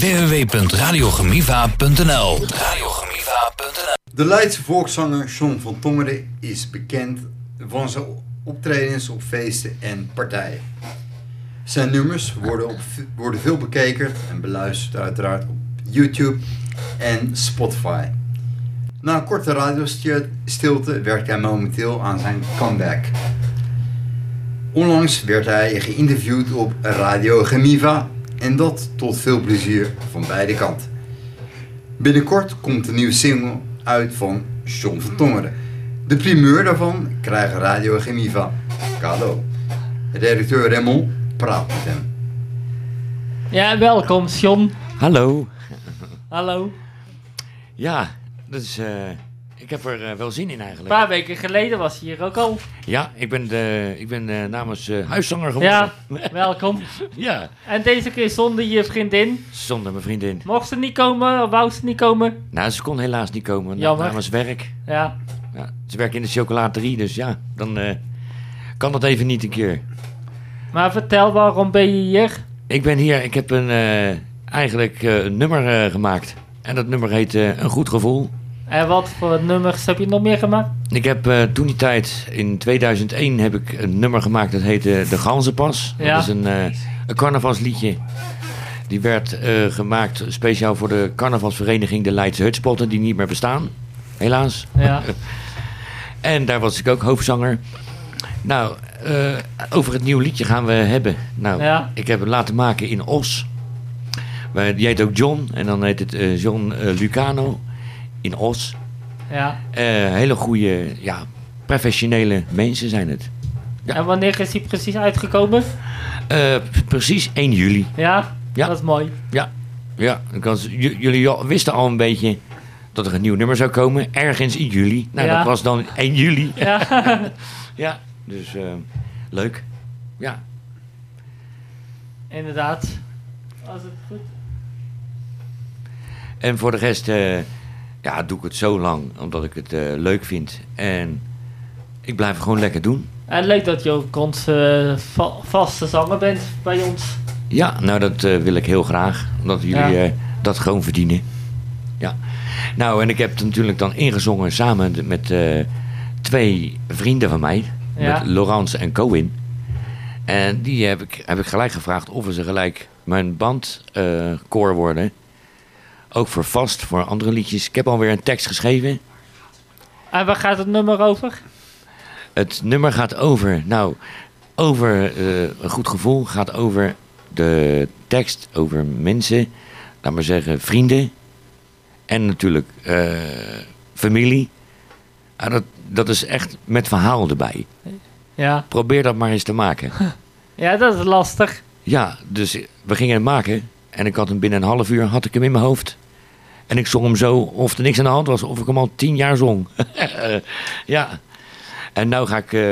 www.radiogemiva.nl Radiogemiva.nl De Leidse volkszanger John van Tongeren is bekend van zijn optredens op feesten en partijen. Zijn nummers worden, worden veel bekeken en beluisterd uiteraard op YouTube en Spotify. Na een korte radiostilte werkt hij momenteel aan zijn comeback. Onlangs werd hij geïnterviewd op Radio Gemiva en dat tot veel plezier van beide kanten. Binnenkort komt een nieuwe single uit van John van Tongeren. De primeur daarvan krijgt Radio Gemiva cadeau. Redacteur Remmel praat met hem. Ja, welkom, John. Hallo. Hallo. Ja, dat is, eh, ik heb er eh, wel zin in Een eigenlijk. paar weken geleden was je hier ook al. Ja, ik ben, de, ik ben eh, namens eh, huiszanger geworden. Ja, welkom. ja, En deze keer zonder je vriendin. zonder mijn vriendin. Mocht ze niet komen, of wou ze niet komen? Nou, ze kon helaas niet komen Jammer. namens werk. Ja. Ja, ze werkt in de chocolaterie, dus ja, dan kan dat even niet een keer. Maar vertel, waarom ben je hier? Ik ben hier, ik heb een, eigenlijk een nummer gemaakt. En dat nummer heet Een Goed Gevoel. En wat voor nummers heb je nog meer gemaakt? Ik heb eh, toen die tijd, in 2001, heb ik een nummer gemaakt dat heette De Ganzenpas. Ja. Dat is een, eh, een carnavalsliedje. Die werd eh, gemaakt speciaal voor de carnavalsvereniging de Leidse Hutspotten, die niet meer bestaan. Helaas. Ja. En daar was ik ook hoofdzanger. Nou, over het nieuwe liedje gaan we hebben. Nou, Ja. ik heb het laten maken in Os. Maar Die heet ook John. En dan heet het John Lucano in Os. Ja. Eh, hele goede, ja, professionele mensen zijn het. Ja. En wanneer is die precies uitgekomen? Eh, precies 1 juli. Ja? Ja. Dat is mooi. Ja, ja. was- jullie al- wisten al een beetje dat er een nieuw nummer zou komen. Ergens in juli. Nou, Ja. dat was dan 1 juli. Ja. Ja, dus eh, leuk. Ja. Inderdaad. Als het goed En voor de rest, ja, doe ik het zo lang omdat ik het eh, leuk vind. En ik blijf het gewoon lekker doen. En leuk dat je ook ons eh, va- vaste zanger bent bij ons. Ja, nou dat eh, wil ik heel graag. Omdat jullie Ja. dat gewoon verdienen. Ja. Nou, en ik heb het natuurlijk dan ingezongen samen met twee vrienden van mij. Ja. Met Laurence en Cohen. En die heb ik, heb ik gelijk gevraagd of we ze gelijk mijn band eh koor worden. Ook voor vast, voor andere liedjes. Ik heb alweer een tekst geschreven. En waar gaat het nummer over? Het nummer gaat over, nou, over eh, een goed gevoel. Gaat over de tekst, over mensen, laat maar zeggen, vrienden. En natuurlijk eh, familie. Ah, dat, dat is echt met verhaal erbij. Ja. Probeer dat maar eens te maken. Ja, dat is lastig. Ja, dus we gingen het maken. En ik had hem binnen een half uur had ik hem in mijn hoofd. En ik zong hem zo of er niks aan de hand was. Of ik hem al tien jaar zong. ja. En nu ga ik, eh,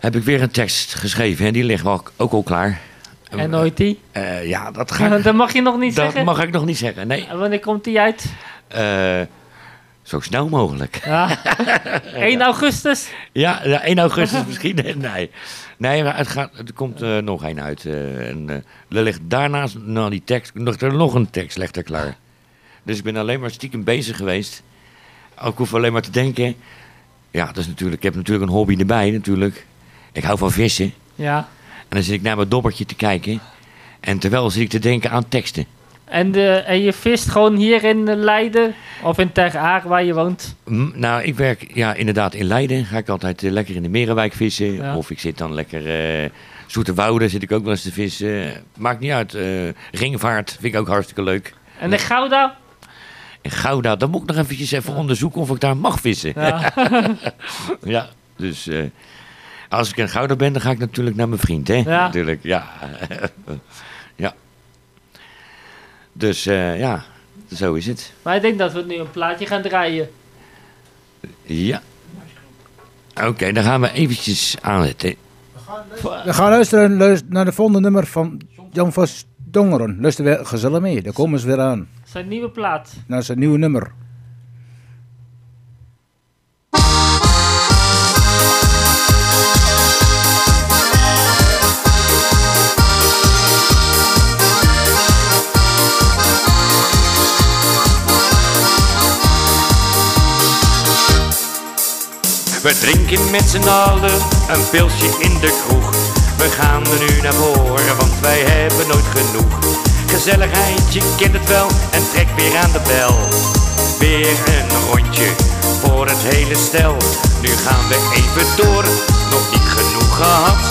heb ik weer een tekst geschreven. En die ligt wel ook al klaar. En nooit die? Eh, ja, dat ga ik, dat mag je nog niet dat zeggen. mag ik nog niet zeggen. Nee. En wanneer komt die uit? Eh, zo snel mogelijk. Ja. 1 augustus? Ja, ja, 1 augustus misschien. Nee, nee maar het gaat, er komt eh, nog één uit. eh, en, eh, er ligt daarnaast, nou die tekst, nog, er nog een tekst ligt er klaar. Dus ik ben alleen maar stiekem bezig geweest. Ik hoef alleen maar te denken. Ja, dat is natuurlijk, ik heb natuurlijk een hobby erbij natuurlijk. Ik hou van vissen. Ja. En dan zit ik naar mijn dobbertje te kijken. En terwijl zit ik te denken aan teksten. En, de, en je vist gewoon hier in Leiden? Of in Ter Aar waar je woont? Nou, ik werk ja, inderdaad in Leiden. Ga ik altijd eh, lekker in de Merenwijk vissen. Ja. Of ik zit dan lekker eh Zoete Wouden zit ik ook wel eens te vissen. Maakt niet uit. eh, ringvaart vind ik ook hartstikke leuk. En in Gouda? En Gouda, dan moet ik nog eventjes even onderzoeken of ik daar mag vissen. Ja. Ja, dus eh, als ik in Gouda ben, dan ga ik natuurlijk naar mijn vriend, hè? Ja. Natuurlijk, ja. Dus eh, ja, zo is het. maar ik denk dat we nu een plaatje gaan draaien. Ja. Oké, dan gaan we eventjes aan het. We gaan luisteren luis- naar de volgende nummer van Jan van Dongeren. Luister weer gezellig mee, daar komen ze weer aan. Zijn nieuwe plaat. Naar zijn nieuwe nummer. We drinken met z'n allen een pilsje in de kroeg. We gaan er nu naar voren, want wij hebben nooit genoeg. Gezelligheid, je kent het wel en trek weer aan de bel. Weer een rondje voor het hele stel. Nu gaan we even door, nog niet genoeg gehad.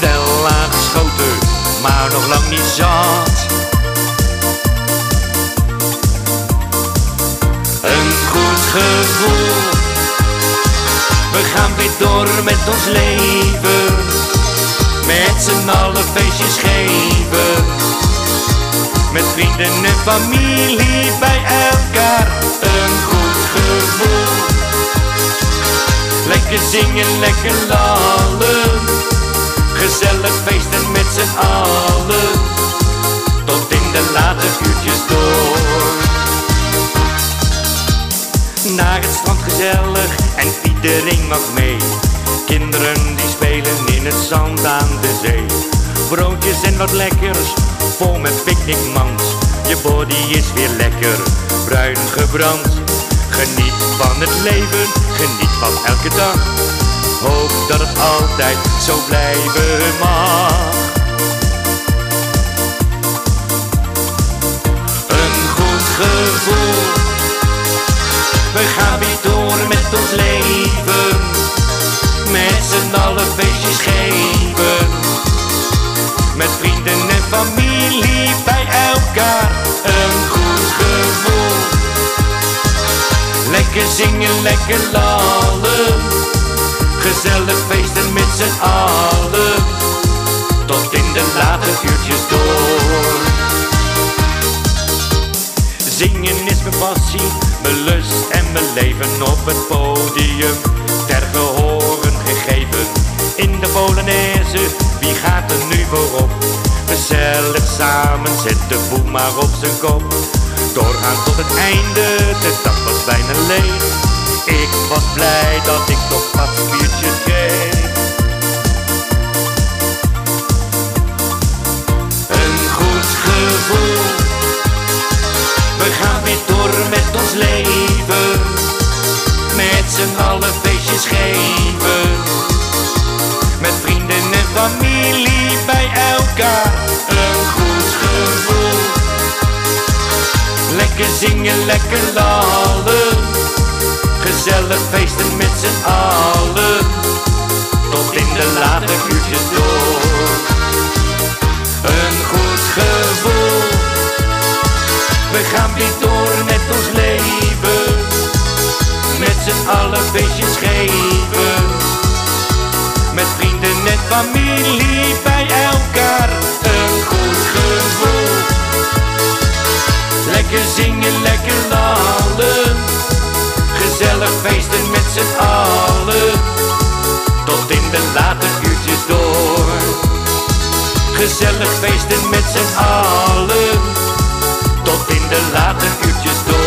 Wel aangeschoten, maar nog lang niet zat. Een goed gevoel. We gaan weer door met ons leven. Met z'n allen feestjes geven. Met vrienden en familie bij elkaar. Een goed gevoel. Lekker zingen, lekker lallen. Gezellig feesten met z'n allen. Tot in de late uurtjes door naar het strand gezellig en iedereen mag mee. Kinderen die spelen in het zand aan de zee. Broodjes en wat lekkers, vol met picknickmand. Je body is weer lekker, bruin gebrand. Geniet van het leven, geniet van elke dag. Hoop dat het altijd zo blijven mag. Een goed gevoel. We gaan weer door met ons leven. Met z'n allen feestjes geven. Met vrienden en familie bij elkaar. Een goed gevoel. Lekker zingen, lekker lallen. Gezellig feesten met z'n allen. Tot in de late uurtjes door. Zingen mijn passie, mijn lust en mijn leven op het podium ter gehoren gegeven. In de Polonaise, wie gaat er nu voorop? Gezellig samen, zet de maar op zijn kop. Doorgaan tot het einde, de dag was bijna leeg. Ik was blij dat ik nog wat biertjes kreeg. Een goed gevoel. We gaan weer door leven. Met z'n allen feestjes geven. Met vrienden en familie bij elkaar. Een goed gevoel. Lekker zingen, lekker lallen. Gezellig feesten met z'n allen. Tot in de late uurtjes door. Een goed gevoel. We gaan weer door met ons leven. Z'n allen feestjes geven. Met vrienden en familie bij elkaar. Een goed gevoel. Lekker zingen, lekker lallen. Gezellig feesten met z'n allen. Tot in de late uurtjes door. Gezellig feesten met z'n allen tot in de late uurtjes door.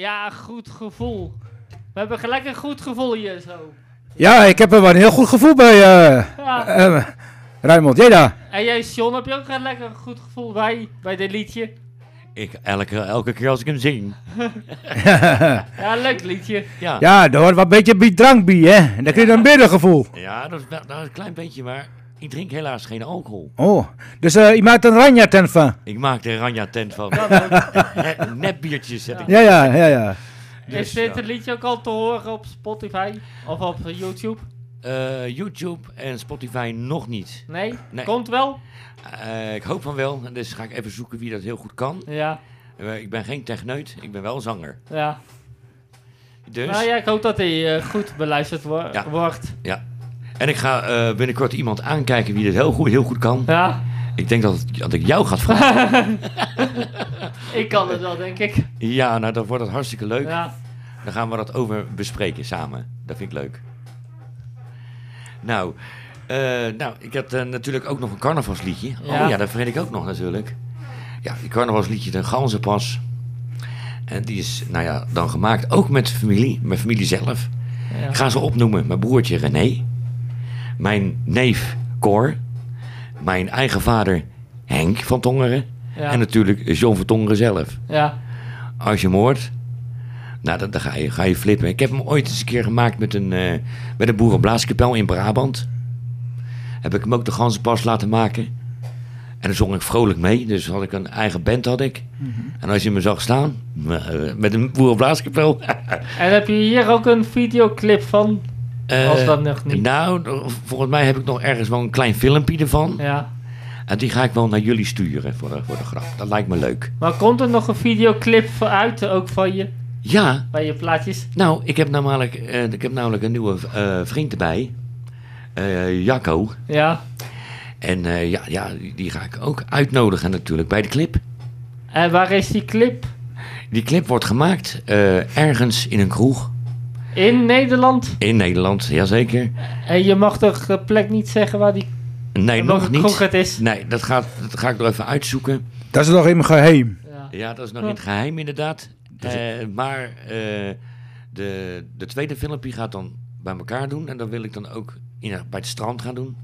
Ja, goed gevoel. We hebben gelijk een goed gevoel hier zo. Ja, ik heb er wel een heel goed gevoel bij, eh Ja. eh, Raymond. Jij daar? En jij, John, heb je ook gelijk een goed gevoel bij, bij dit liedje? Ik, elke, elke keer als ik hem zing. Ja, leuk liedje. Ja, ja. Ja, er hoort wat een beetje bij drank bij, hè? En dan krijg je een beter gevoel. dat, is dat is een klein beetje, maar ik drink helaas geen alcohol. Oh, dus eh, je maakt een ranja tent van. Ik maak er ranja tent van. Net biertjes zet ik. Ja, ja, ja, ja. Dus, Is dit ja. een liedje ook al te horen op Spotify? Of op YouTube? Eh, YouTube en Spotify nog niet. Nee? Nee. Komt wel? Eh, ik hoop van wel, dus ga ik even zoeken wie dat heel goed kan. Ja, Eh, ik ben geen techneut, ik ben wel zanger. ja. Dus, Nou ja, ik hoop dat hij eh, goed beluisterd wo- Ja. wordt. ja. En ik ga eh, binnenkort iemand aankijken wie dit heel goed, heel goed kan. Ja, Ik denk dat, het- dat ik jou ga vragen. ik kan het wel, denk ik. ja, nou dan wordt het hartstikke leuk. Ja, Dan gaan we dat over bespreken samen. Dat vind ik leuk. Nou, eh, nou ik had eh, natuurlijk ook nog een carnavalsliedje. Ja. Oh ja, dat vergeet ik ook nog natuurlijk. Ja, die carnavalsliedje, de Ganzenpas. En die is, nou ja, dan gemaakt ook met familie, mijn familie zelf. ja. Ik ga ze opnoemen. Mijn broertje René. Mijn neef Cor. Mijn eigen vader Henk van Tongeren. Ja. En natuurlijk John van Tongeren zelf. ja. Als je moord, Nou, dan, dan ga, je, ga je flippen. Ik heb hem ooit eens een keer gemaakt met een, eh met een boerenblaaskapel in Brabant. Heb ik hem ook de ganzenpas laten maken. En dan zong ik vrolijk mee. Dus had ik een eigen band had ik. En als je me zag staan, eh, met een boerenblaaskapel... En heb je hier ook een videoclip van? Eh, Als dat nog niet. Nou, volgens mij heb ik nog ergens wel een klein filmpje ervan. Ja. En die ga ik wel naar jullie sturen voor de, voor de grap. Dat lijkt me leuk. Maar komt er nog een videoclip uit, ook van je, Ja, bij je plaatjes? nou, ik heb namelijk, eh, ik heb namelijk een nieuwe eh, vriend erbij. Jacco. Ja. En ja, ja, die- ga ik ook uitnodigen natuurlijk bij de clip. En waar is die clip? Die clip wordt gemaakt ergens in een kroeg. In Nederland? In Nederland, jazeker. En je mag de eh, plek niet zeggen waar die Nee, nog niet. het is? Nee, dat, gaat, dat ga ik er even uitzoeken. Dat is nog in mijn geheim. Ja. Ja, dat is nog in het geheim inderdaad. Eh, maar eh, de, de tweede filmpje gaat dan bij elkaar doen. En dan wil ik dan ook in, bij het strand gaan doen.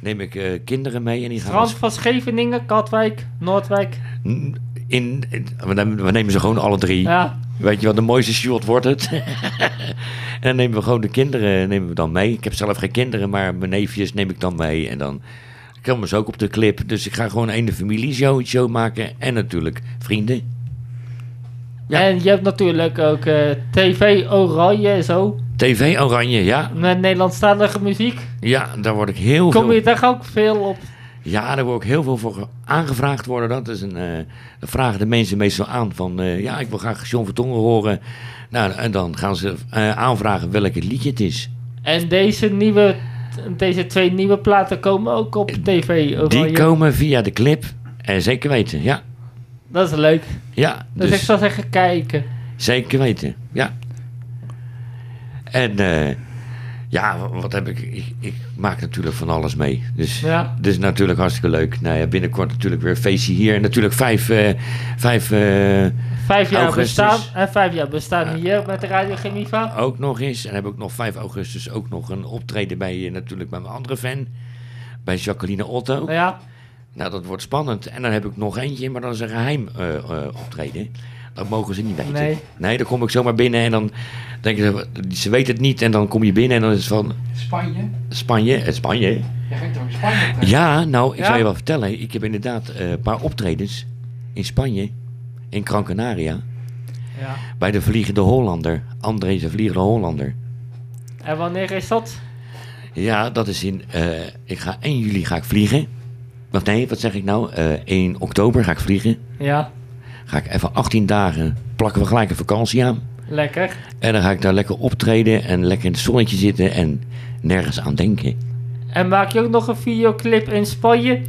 Neem ik eh, kinderen mee en die gaan... Strand als- van Scheveningen, Katwijk, Noordwijk. in, in, we, nemen, we nemen ze gewoon alle drie. Ja. Weet je wat, de mooiste shot wordt het. en dan nemen we gewoon de kinderen nemen we dan mee. Ik heb zelf geen kinderen, maar mijn neefjes neem ik dan mee. En dan komen ze ook op de clip. Dus ik ga gewoon een de familie show, show maken. En natuurlijk vrienden. Ja. En je hebt natuurlijk ook eh, TV Oranje en zo. TV Oranje, ja. Met Nederlandstalige muziek. Ja, daar word ik heel Kom veel... je daar ook veel op? Ja, daar word ik heel veel voor ge- aangevraagd worden. Dat is een... dan vragen de mensen meestal aan van... eh, ja, ik wil graag John Vertongen horen. Nou, en dan gaan ze eh, aanvragen welk liedje het is. En deze nieuwe, deze twee nieuwe platen komen ook op TV. Die komen via de clip. En zeker weten, ja. Dat is leuk. Ja, Dus, dus ik zou zeggen kijken. zeker weten, ja. En eh, ja, wat heb ik? ik? Ik maak natuurlijk van alles mee. Dus Ja. is natuurlijk hartstikke leuk. Nou ja, binnenkort natuurlijk weer een feestje hier. En natuurlijk vijf, eh, vijf eh, Vijf jaar Augustus. bestaan. En vijf jaar bestaan hier met de Radio Gemiva. ook nog eens. En heb ik nog 5 augustus ook nog een optreden bij eh, natuurlijk bij mijn andere fan. Bij Jacqueline Otto. Ja. Nou, dat wordt spannend. En dan heb ik nog eentje, maar dat is een geheim eh, eh, optreden. Dat mogen ze niet weten. Nee. Nee, dan kom ik zomaar binnen en dan denk je, ze weten het niet. En dan kom je binnen en dan is het van Spanje? Spanje, eh, Spanje. Jij ging toch in Spanje? Ja, nou, ik Ja? zal je wel vertellen. Ik heb inderdaad eh, een paar optredens in Spanje, in Gran Canaria. ja. Bij de Vliegende Hollander, André de Vliegende Hollander. En wanneer is dat? Ja, dat is in, eh, ik ga 1 juli ga ik vliegen. Of nee, wat zeg ik nou? Eh 1 oktober ga ik vliegen. Ja. Ga ik even 18 dagen, plakken we gelijk een vakantie aan. Lekker. En dan ga ik daar lekker optreden en lekker in het zonnetje zitten en nergens aan denken. En maak je ook nog een videoclip in Spanje?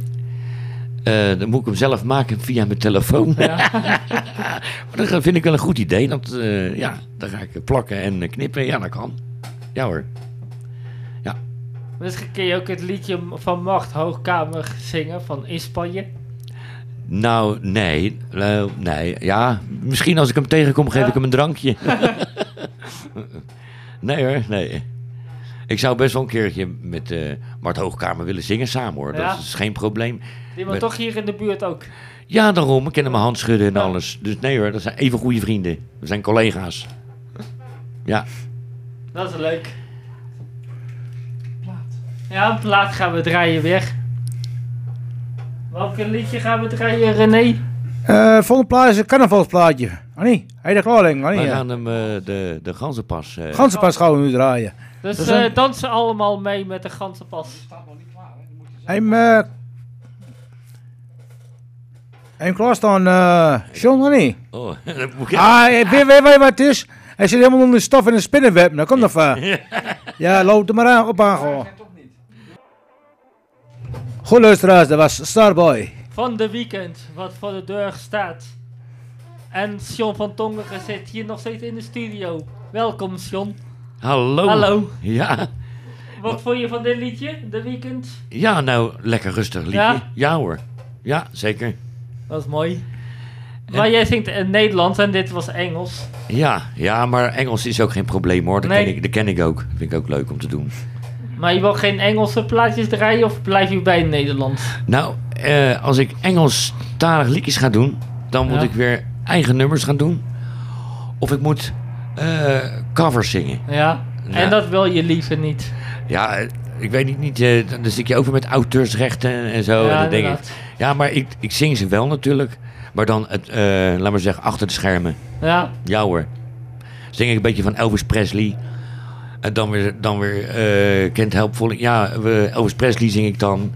Eh, dan moet ik hem zelf maken via mijn telefoon. Ja. maar dat vind ik wel een goed idee. Dat, eh, ja, dan ga ik plakken en knippen. Ja, dat kan. Ja hoor. Misschien kun je ook het liedje van Macht Hoogkamer zingen van In Spanje. Nou, nee. Nee. Ja, misschien als ik hem tegenkom, geef Ja. ik hem een drankje. nee hoor, nee. Ik zou best wel een keertje met eh Mart Hoogkamer willen zingen samen hoor. Ja. Dat is geen probleem. Die Met- toch hier in de buurt ook. Ja, daarom. Ik ken hem mijn hand schudden en Ja. alles. Dus nee hoor, dat zijn even goede vrienden. We zijn collega's. Ja. Dat is leuk. Ja, een plaat gaan we draaien weer. Welk liedje gaan we draaien, René? Eh volgende plaat is een carnavalsplaatje. Annie, hij klaar liggen, Annie. We gaan hem eh, de, de ganzenpas... eh, Ganzenpas gaan we nu draaien. Dus Dat eh, dansen allemaal mee met de ganzenpas. Hij eh hij hem klaarstaan, eh John, Annie. Oh, dat moet ik- Ah, weet weet- weet je wat het is? Hij zit helemaal onder de stof in een spinnenweb. Dat komt nog van. Ja, loop er maar aan, op aan gewoon. Goed luisteraars, dat was Starboy. Van de weekend, wat voor de deur staat. En John van Tongeren zit hier nog steeds in de studio. Welkom, John. Hallo. Hallo. Ja. Wat vond je van dit liedje, de weekend? ja, nou, lekker rustig liedje. Ja? Ja, hoor. Ja, zeker. Dat is mooi. Maar jij zingt in Nederlands en dit was Engels. Ja, ja, maar Engels is ook geen probleem hoor. Dat, Nee. ken, ik, dat ken ik ook. Dat vind ik ook leuk om te doen. Maar je wil geen Engelse plaatjes draaien of blijf je bij het Nederlands? Nou, eh, als ik Engelstalig liedjes ga doen, dan moet Ja. ik weer eigen nummers gaan doen. Of ik moet Eh, covers zingen. Ja. Ja. En dat wil je liever niet. Ja, ik weet niet, niet eh, dan zit je over met auteursrechten en, zo. Ja, en denk ik, ja, maar ik, ik zing ze wel natuurlijk. Maar dan, het, laat maar zeggen, achter de schermen. Ja. Ja hoor. Zing ik een beetje van Elvis Presley. En dan weer, dan weer eh Kent Helpful. Ja, we- Elvis Presley zing ik dan.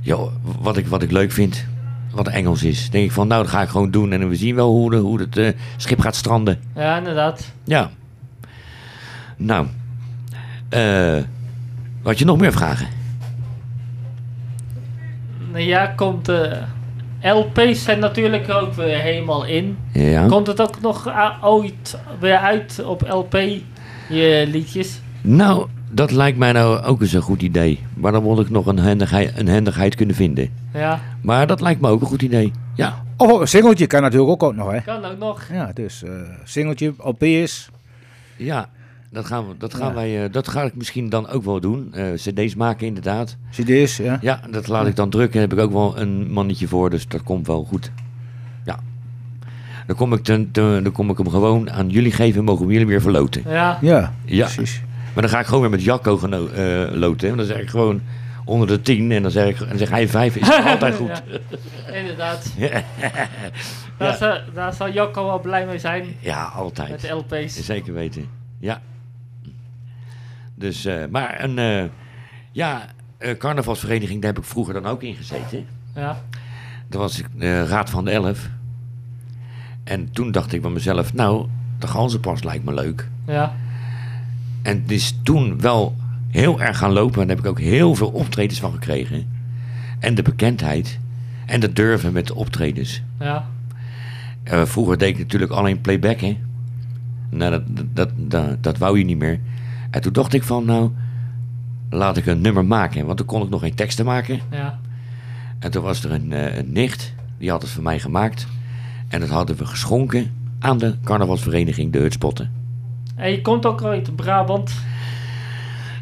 Jo, wat ik, wat ik leuk vind. Wat Engels is. denk ik van, nou, dat ga ik gewoon doen. En we zien wel hoe, de, hoe het eh, schip gaat stranden. Ja, inderdaad. Ja. Nou. eh wat je nog meer vragen? Nou Ja, komt de LP's zijn natuurlijk ook weer helemaal in. Ja. Komt het ook nog ooit weer uit op LP, je liedjes? Nou, dat lijkt mij nou ook eens een goed idee. Maar dan moet ik nog een handigheid, een handigheid kunnen vinden. Ja, Maar dat lijkt me ook een goed idee. Ja. Of ook een singeltje kan natuurlijk ook, ook nog, hè. kan ook nog. Ja, dus eh singeltje, LP's. Ja, dat, gaan we, dat, gaan Ja. wij, eh, dat ga ik misschien dan ook wel doen. Eh, CD's maken inderdaad. CD's, ja. Ja, dat laat ik dan drukken. Daar heb ik ook wel een mannetje voor, dus dat komt wel goed. Dan kom ik, ten, ten- dan kom ik hem gewoon aan jullie geven en mogen we jullie weer verloten. Ja, Ja, Ja. precies. Maar dan ga ik gewoon weer met Jacco geno- eh, loten. En dan zeg ik gewoon onder de tien. En dan zeg, ik, en dan zeg hij vijf. Is altijd goed. Ja, inderdaad. Daar, zal, daar zal Jocko wel blij mee zijn Ja, met altijd. de LP's. Zeker weten. Ja. Dus, eh, maar een eh, ja, eh, carnavalsvereniging, daar heb ik vroeger dan ook in gezeten. Ja, Dat was ik Raad van de Elf. En toen dacht ik bij mezelf, nou, de ganzenpas lijkt me leuk. ja, En het is toen wel heel erg gaan lopen. En daar heb ik ook heel veel optredens van gekregen. En de bekendheid. En de durven met de optredens. ja. Eh, vroeger deed ik natuurlijk alleen playback, hè. Nou, dat, dat, dat, dat wou je niet meer. En toen dacht ik van, nou, laat ik een nummer maken. Want toen kon ik nog geen teksten maken. ja. En toen was er een, eh, een nicht, die had het voor mij gemaakt. En dat hadden we geschonken aan de carnavalsvereniging De Hutspotten. En je komt ook uit Brabant.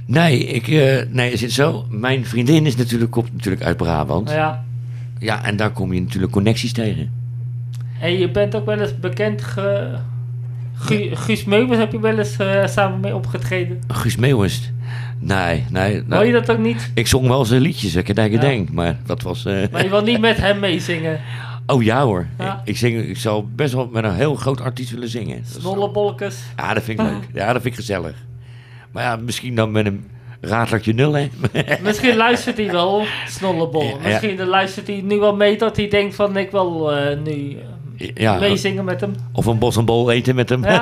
Nee, ik, eh, nee, is het zo? Mijn vriendin is natuurlijk, komt natuurlijk uit Brabant. Ja. Ja, en daar kom je natuurlijk connecties tegen. En je bent ook wel eens bekend ge... Gu- Guus Meubels heb je wel eens eh, samen mee opgetreden. Guus Meeuwis. Nee, nee. Nou, je dat ook niet? Ik zong wel zijn liedjes, ik denk, Ja. denk, maar dat was... eh, Maar je wil niet met hem meezingen. Oh ja hoor. Ja. Ik, zing, ik zou best wel met een heel groot artiest willen zingen. Snollebolkes. Ja, dat vind ik leuk. Ja, dat vind ik gezellig. Maar ja, misschien dan met een raadlertje nul, hè? Misschien luistert hij wel, Snollebol. Ja, ja. Misschien luistert hij nu wel mee dat hij denkt van ik wil eh, nu ja, meezingen met hem. of een bos en bol eten met hem.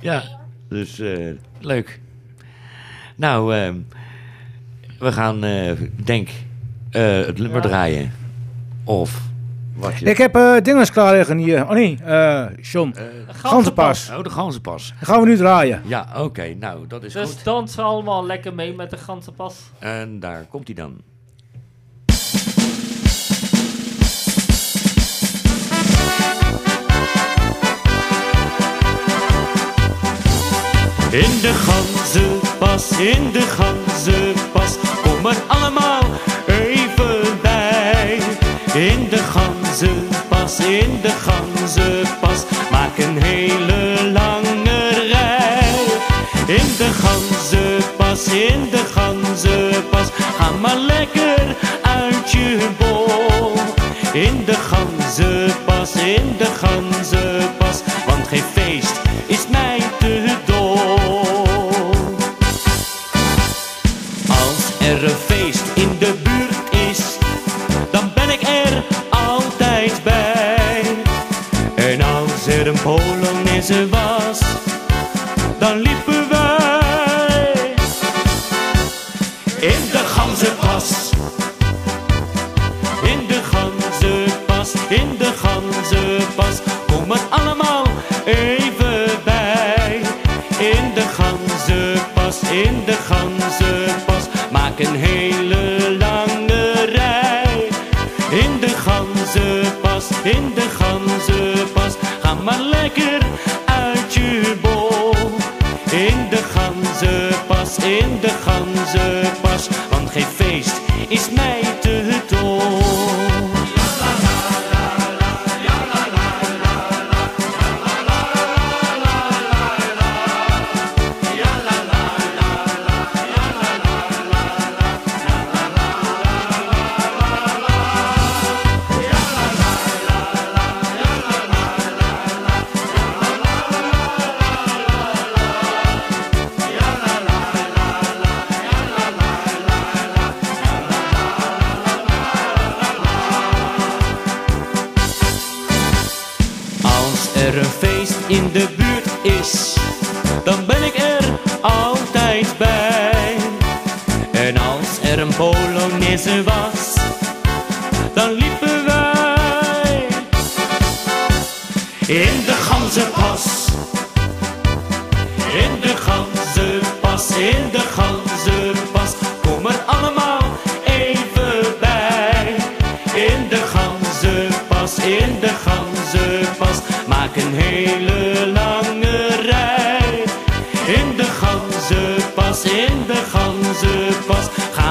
Ja, dus eh, leuk. Nou, ehm, we gaan, eh, denk, het nummer draaien. Of wat je... Ik heb eh dinges klaar liggen hier. Oh nee, eh John. Ganzenpas. Oh, de ganzenpas. Dat gaan we nu draaien. Ja, oké. nou, dat is Dus goed. dansen allemaal lekker mee met de ganzenpas. En daar komt hij dan. In de ganzenpas, in de ganzenpas, kom er allemaal. In de ganzenpas, in de ganzenpas, maak een hele lange rij. In de ganzenpas, in de ganzenpas, ga maar lekker uit je bol. In de ganzenpas, in de ganzenpas,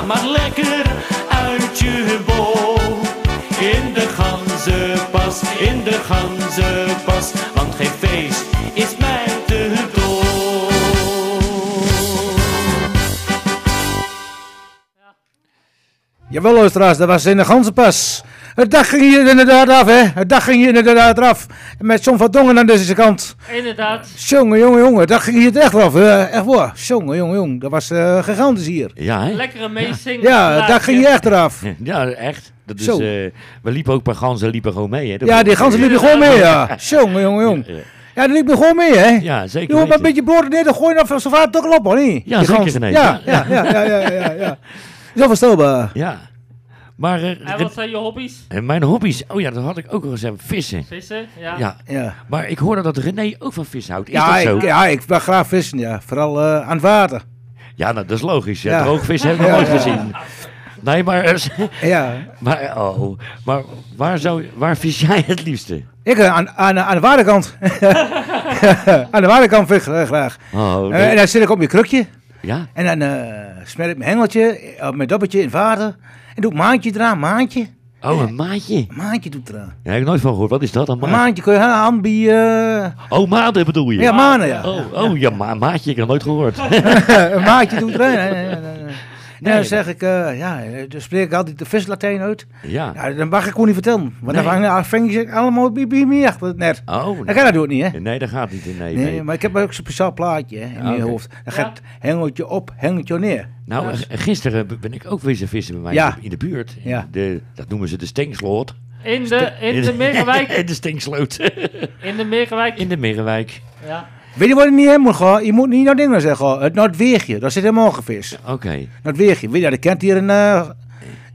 maar lekker uit je bol. In de ganzenpas, in de ganzenpas, want geen feest is mij te dol. Jawel, luisteraars, dat was in de ganzenpas. Het dag ging hier inderdaad af, hè. Het dag ging hier inderdaad af. Met John van Dongen aan deze kant. Inderdaad. Jongen, jongen, jongen. Dat ging hier echt af. eh, echt waar. Jongen, jongen, jongen. Dat was eh, gigantisch hier. Ja, hè? Lekkere meezingen. Ja, dat ging hier echt eraf. Ja, echt. Dat is, Zo. eh, we liepen ook bij ganzen, liepen gewoon mee. Hè? Dat Ja, die ganzen liepen gewoon mee, ja. Jongen, jongen, jongen. Ja, Ja, die liepen gewoon mee, hè. Ja, zeker Jongen, maar een beetje brood neer, dan gooi je dan zo vaak toch op, hoor, niet? Ja, Die zeker, Ja. ja, ja, ja, ja, ja, ja. Zo verstelbaar. Ja. Maar eh, En wat zijn je hobby's? en mijn hobby's, oh ja, dat had ik ook al gezegd, vissen. Vissen? Ja. Ja. Ja. Maar ik hoorde dat René ook van vis houdt. Is Ja, dat zo? ik, ja, ik wil graag vissen, ja. Vooral eh, aan het water. Ja, nou, dat is logisch. Ja. Droogvis heb ik nog Ja, nooit ja. gezien. Nee, maar, eh, Ja. maar, oh, maar waar, zou, waar vis jij het liefste? Ik eh, aan, aan, aan de waterkant. aan de waterkant vis ik graag. Oh, Eh, nee. en dan zit ik op je krukje. ja? En dan eh smer ik mijn hengeltje, eh, mijn dobbeltje in het water. Doe ik maandje eraan, maandje. Oh, een maatje. Maandje doet eraan. Ja, heb ik nooit van gehoord. Wat is dat dan? Een Maat? maandje kun je. Oh, maanden bedoel je? ja, maanden, ja. Oh, oh ja, ma maatje, ik heb nooit gehoord. een maandje doet eraan. Nee, nee, nee, nee. Nee. dan zeg ik, eh, ja, eh, dan spreek ik altijd de vislatijn uit. ja. Ja, dan mag ik gewoon niet vertellen. Want Nee. dan vang je allemaal bij, mij achter het net. Oh, Dan kan dat doe ik niet, hè? nee, dat gaat niet. Nee, Nee, nee. maar ik heb ook zo'n speciaal plaatje hè, in Ah, mijn hoofd. Dan Ja. gaat hengeltje op, hengeltje neer. Nou, Ja. g- gisteren ben ik ook wezen vissen bij mij Ja. in de- in buurt. Ja. De, dat noemen ze de Stengsloot. In de, in de Merenwijk. In de Stengsloot. In de Merenwijk. in de Merenwijk. Ja. Weet je wat je niet moet gaan? Je moet niet naar dingen zeggen. Het Noordweegje, daar zit helemaal vis. Oké. Noordweegje, weet je, dat kent hier in, uh,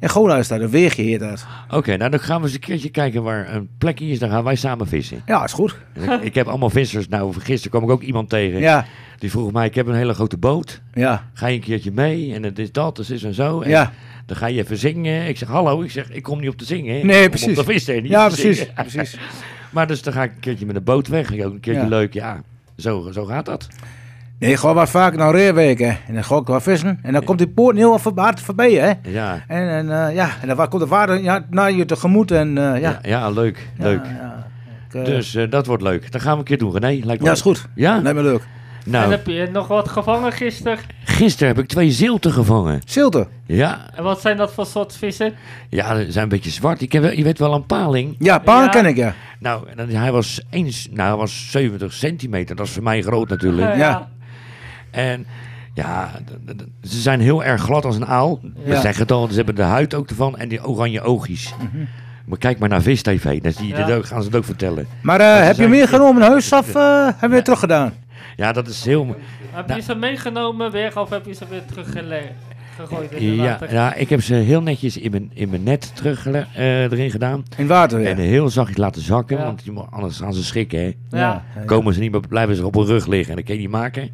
in Goorluis daar. Een weegje heet dat. Oké, nou dan gaan we eens een keertje kijken waar een plekje is. Dan gaan wij samen vissen. Ja, is goed. Ik, ik heb allemaal vissers. Nou, gisteren kwam ik ook iemand tegen. Ja, Die vroeg mij, ik heb een hele grote boot. ja, Ga je een keertje mee? En het is dat, het is en zo. En ja. Dan ga je even zingen. Ik zeg, hallo. Ik zeg, ik kom niet op te zingen. Nee, ik precies. op te vissen. Niet Ja, precies, precies. Maar dus dan ga ik een keertje met de boot weg. Ook een keertje Ja. leuk, ja. Zo, zo gaat dat. Nee, ik ga wat vaker naar Reerweken. En dan ga ik wat vissen. En dan komt die poort heel hard voorbij, hè. Ja, En, en eh, ja, en dan komt de water ja, naar je tegemoet. En eh, ja. ja, ja, leuk. Leuk. ja. Ik, eh, Dus eh, dat wordt leuk. Dat gaan we een keer doen, René. Lijkt me ja, is goed. Ja? Lijkt me leuk. En Nou, heb je nog wat gevangen gisteren? Gisteren heb ik twee zilten gevangen. Zilte. Ja, En wat zijn dat voor soort vissen? ja, ze zijn een beetje zwart. Ik heb, je weet wel een paling. Ja, Ja. ken ik, ja. Nou, en dan- hij was, eens, nou, hij was 70 centimeter. Dat is voor mij groot natuurlijk. Ja. En ja, ze zijn heel erg glad als een aal. We Ja. zeggen het al, ze hebben de huid ook ervan en die oranje oogjes. Maar kijk maar naar Vis TV, dan zie je Ja. dit ook, gaan ze het ook vertellen. Maar eh, heb je meer genomen huis of eh, heb je weer teruggedaan? Ja, dat is heel... Heb Nou. je ze meegenomen weer of heb je ze weer teruggegooid in de Ja, water? ja, ik heb ze heel netjes in mijn, in mijn net terug eh, erin gedaan. In water weer. En heel zachtjes laten zakken, Ja. want je moet- anders gaan ze schrikken. Hè. Ja. Komen ze niet meer, blijven ze op hun rug liggen en dat kun je niet maken.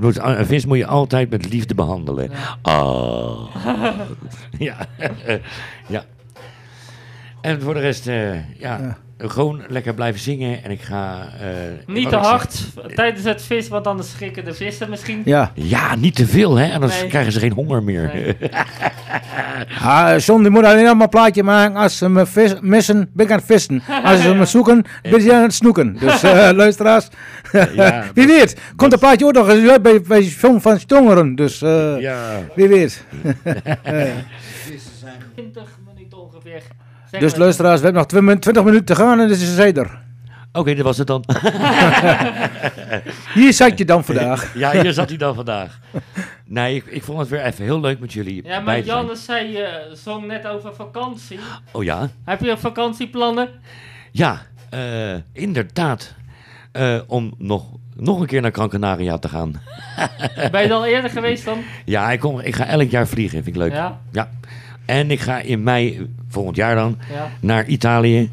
Een vis moet je altijd met liefde behandelen. Ah. ja. ja. En voor de rest, eh, ja, gewoon lekker blijven zingen. En ik ga... eh, Niet te ik zeg- hard tijdens het vis, want anders schrikken de vissen misschien. Ja. Ja, niet te veel, hè? Anders Nee. krijgen ze geen honger meer. Nee. Ah, John die moet alleen nog maar een plaatje maken als ze me vis, missen, ben ik aan het vissen. Als ze me zoeken, ben je aan het snoeken. Dus eh, luisteraars, Ja, wie weet, komt een plaatje ook nog eens uit bij, bij John van Stongeren. Dus eh, ja. wie weet. Vissen zijn 20 minuten ongeveer. Zeg Dus maar. luisteraars, we hebben nog 20 min- 20 minuten te gaan en dus is zij er. Oké, dat was het dan. Hier zat je dan vandaag. ja, hier zat hij dan vandaag. Nee, ik, ik vond het weer even heel leuk met jullie Ja, maar te zijn. Janne zei, je zong net over vakantie. Oh ja? Heb je vakantieplannen? Ja, eh, inderdaad. Eh, om nog, nog een keer naar Gran Canaria te gaan. Ben je al eerder geweest dan? Ja, ik, kom, ik ga elk jaar vliegen. Vind ik leuk. Ja, Ja. En ik ga in mei, volgend jaar dan, ja. naar Italië.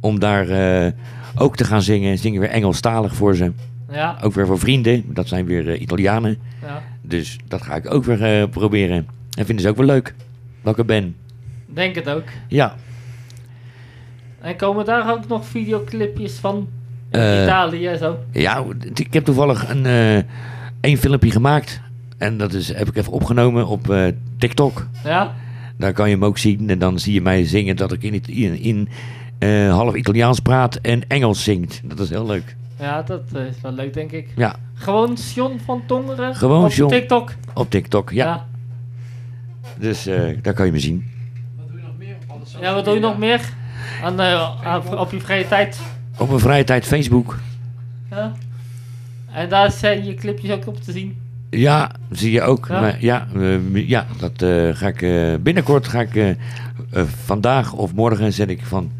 Om daar eh, ook te gaan zingen. Zingen weer Engelstalig voor ze. Ja, Ook weer voor vrienden. Dat zijn weer eh, Italianen. ja. Dus dat ga ik ook weer eh, proberen. En vinden ze ook wel leuk. Dat ik er ben. Denk het ook. Ja. En komen daar ook nog videoclipjes van? In Italië en zo. Ja, ik heb toevallig een, één filmpje gemaakt. En dat is, heb ik even opgenomen op TikTok. Ja? Daar kan je hem ook zien. En dan zie je mij zingen dat ik in, het- in, in eh, half Italiaans praat en Engels zingt. Dat is heel leuk. Ja, dat eh, is wel leuk, denk ik. Ja, Gewoon John van Tongeren Gewoon op John. TikTok. op TikTok. Ja. Dus eh, daar kan je me zien. Ja, wat doe je nog meer? Aan, eh, aan- op je vrije tijd? Op mijn vrije tijd Facebook. Ja. En daar zijn je clipjes ook op te zien. Ja, zie je ook. Ja? Maar ja, ja, dat eh, ga ik eh, binnenkort ga ik eh, vandaag of morgen zet ik van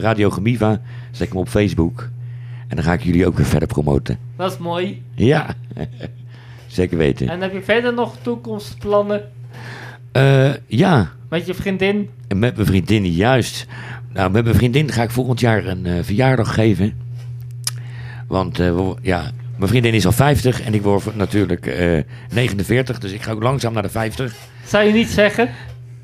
Radio Gemiva zet ik hem op Facebook. En dan ga ik jullie ook weer verder promoten. Dat is mooi. Ja, zeker weten. En heb je verder nog toekomstplannen ja, met je vriendin? en met mijn vriendin juist. Nou, met mijn vriendin ga ik volgend jaar een verjaardag geven. Want ja, mijn vriendin is al 50 en ik word natuurlijk eh 49. Dus ik ga ook langzaam naar de 50. Zou je niet zeggen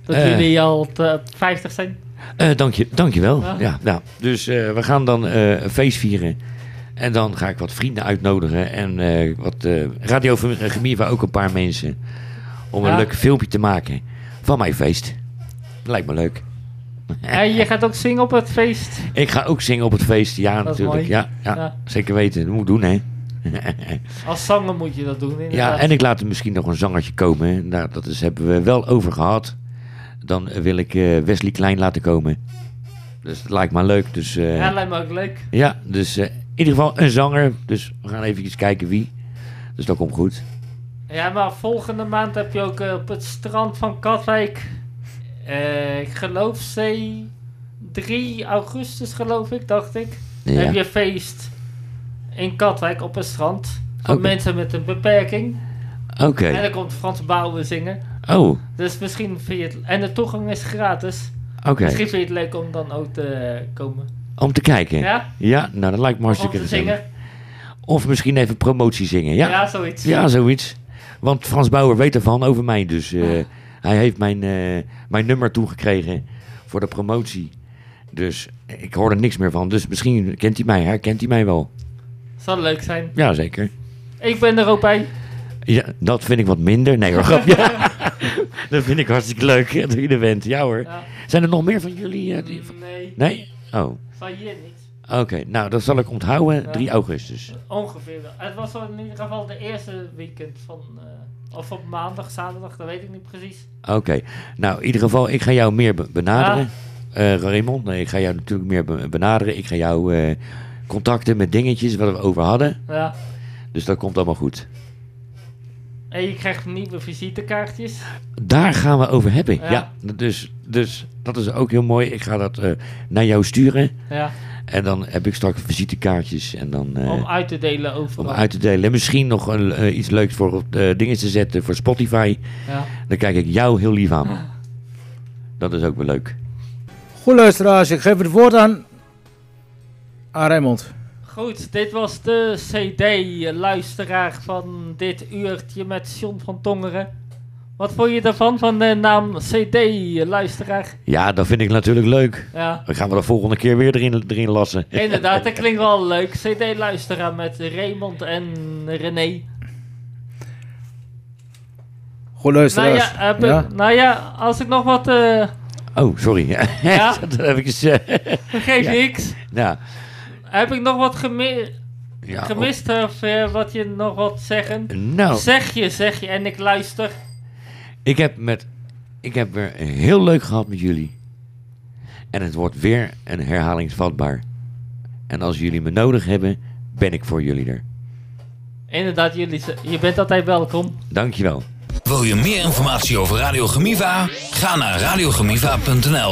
dat Eh. jullie al te- 50 zijn? Eh, dank je, dankjewel. Ja. Ja. nou, dus we gaan dan een feest vieren. En dan ga ik wat vrienden uitnodigen. En wat Radio Gemiva ook een paar mensen. Om een leuk filmpje te maken van mijn feest. Lijkt me leuk. En je gaat ook zingen op het feest. Ik ga ook zingen op het feest. Ja, Dat natuurlijk. Ja, ja, Ja. zeker weten. Dat moet ik doen, hè. Als zanger moet je dat doen. ja, en ik laat er misschien nog een zangertje komen. Nou, dat is, hebben we wel over gehad. Dan wil ik eh, Wesley Klein laten komen. Dus dat lijkt me leuk. Dus eh, Ja, lijkt me ook leuk. Ja, dus eh, in ieder geval een zanger. Dus we gaan even kijken wie. Dus dat komt goed. Ja, maar volgende maand heb je ook op het strand van Katwijk. ik geloof C 3 augustus, geloof ik, dacht ik. Ja. Heb je feest in Katwijk op het strand. Voor mensen met een beperking. Oké. En dan komt Frans Bouwen zingen. Oh, Dus misschien vind je het... En de toegang is gratis. oké. Misschien vind je het leuk om dan ook te komen. Om te kijken. Ja? Ja, nou dat lijkt me Om hartstikke te gezellig. zingen. Of misschien even promotie zingen. Ja, Ja, ja. zoiets. zoiets. Want Frans Bauer weet ervan over mij. Dus eh, hij heeft mijn, eh, mijn nummer toegekregen voor de promotie. Dus ik hoor er niks meer van. Dus misschien kent hij mij, herkent hij mij wel. Zal leuk zijn. Ja, zeker. Ik ben er ook bij. Ja, dat vind ik wat minder. Nee hoor, grapje. dat vind ik hartstikke leuk dat je er bent. Ja hoor. Ja. Zijn er nog meer van jullie? eh, die- Nee, Nee? Oh, van hier niet. oké. Nou, dat zal ik onthouden. Ja. 3 augustus. Ongeveer wel. Het was in ieder geval de eerste weekend van... eh, of op maandag, zaterdag, dat weet ik niet precies. Oké. Nou, in ieder geval, ik ga jou meer be- benaderen. Eh Raymond, nee, ik ga jou natuurlijk meer be- benaderen. Ik ga jou contacten met dingetjes waar we over hadden. Ja. Dus dat komt allemaal goed. En je krijgt nieuwe visitekaartjes. Daar gaan we over hebben. Ja. Ja. dus, dus dat is ook heel mooi. Ik ga dat eh, naar jou sturen. Ja. En dan heb ik straks visitekaartjes. En dan... eh, om uit te delen om overal. uit te delen. En misschien nog een, eh, iets leuks voor dingen te zetten voor Spotify. Ja. Dan kijk ik jou heel lief aan. Dat is ook wel leuk. Goed luisteraars, ik geef het woord aan, aan Raymond. Goed, dit was de CD-luisteraar van dit uurtje met John van Tongeren. Wat vond je ervan, van de naam CD-luisteraar? Ja, dat vind ik natuurlijk leuk. Ja, Dan gaan we de volgende keer weer erin, erin lassen. inderdaad, dat klinkt wel leuk. CD-luisteraar met Raymond en René. Goed Nou luisteraars. ja, heb ik- nou ja, als ik nog wat... eh Oh, sorry. Ja? dat heb ik eens... eh, geef Ja. niks. nou, Heb ik nog wat gemi ja, gemist of eh, wat je nog wat zeggen? nou, Zeg je, zeg je en ik luister. ik heb, met, ik heb weer heel leuk gehad met jullie. En het wordt weer een herhalingsvatbaar. En als jullie me nodig hebben, ben ik voor jullie er. Inderdaad, jullie, je bent altijd welkom. Dankjewel. Wil je meer informatie over Radio Gemiva? Ga naar radiogemiva.nl